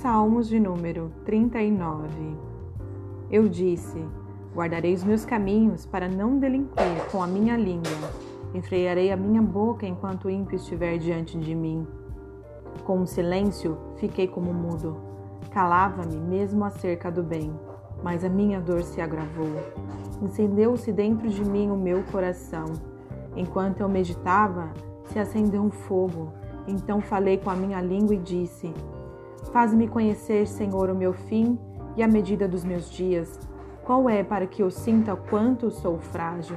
Salmos de número 39 Eu disse: Guardarei os meus caminhos para não delinquir com a minha língua. Enfreiarei a minha boca enquanto o ímpio estiver diante de mim. Com o silêncio, fiquei como mudo. Calava-me mesmo acerca do bem, mas a minha dor se agravou. Incendeu-se dentro de mim o meu coração. Enquanto eu meditava, se acendeu um fogo. Então falei com a minha língua e disse: Faz-me conhecer, Senhor, o meu fim e a medida dos meus dias. Qual é para que eu sinta quanto sou frágil?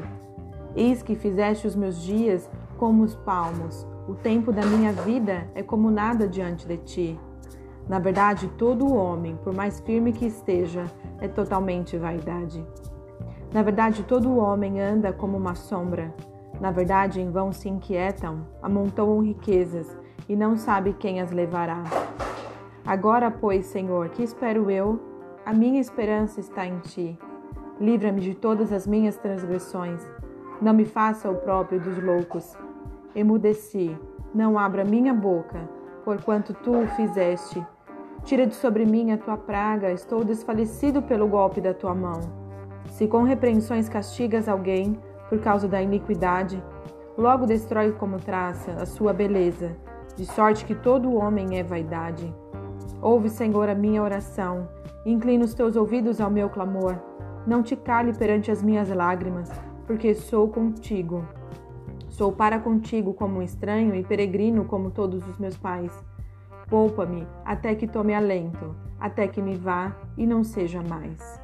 Eis que fizeste os meus dias como os palmos. O tempo da minha vida é como nada diante de ti. Na verdade, todo homem, por mais firme que esteja, é totalmente vaidade. Na verdade, todo homem anda como uma sombra. Na verdade, em vão se inquietam, amontoam riquezas e não sabe quem as levará. Agora, pois, Senhor, que espero eu? A minha esperança está em ti. Livra-me de todas as minhas transgressões. Não me faça o próprio dos loucos. Emudeci, não abra minha boca, porquanto tu o fizeste. Tira de sobre mim a tua praga, estou desfalecido pelo golpe da tua mão. Se com repreensões castigas alguém por causa da iniquidade, logo destrói como traça a sua beleza, de sorte que todo homem é vaidade. Ouve, Senhor, a minha oração, inclina os teus ouvidos ao meu clamor. Não te cale perante as minhas lágrimas, porque sou contigo. Sou para contigo como um estranho e peregrino como todos os meus pais. Poupa-me até que tome alento, até que me vá e não seja mais.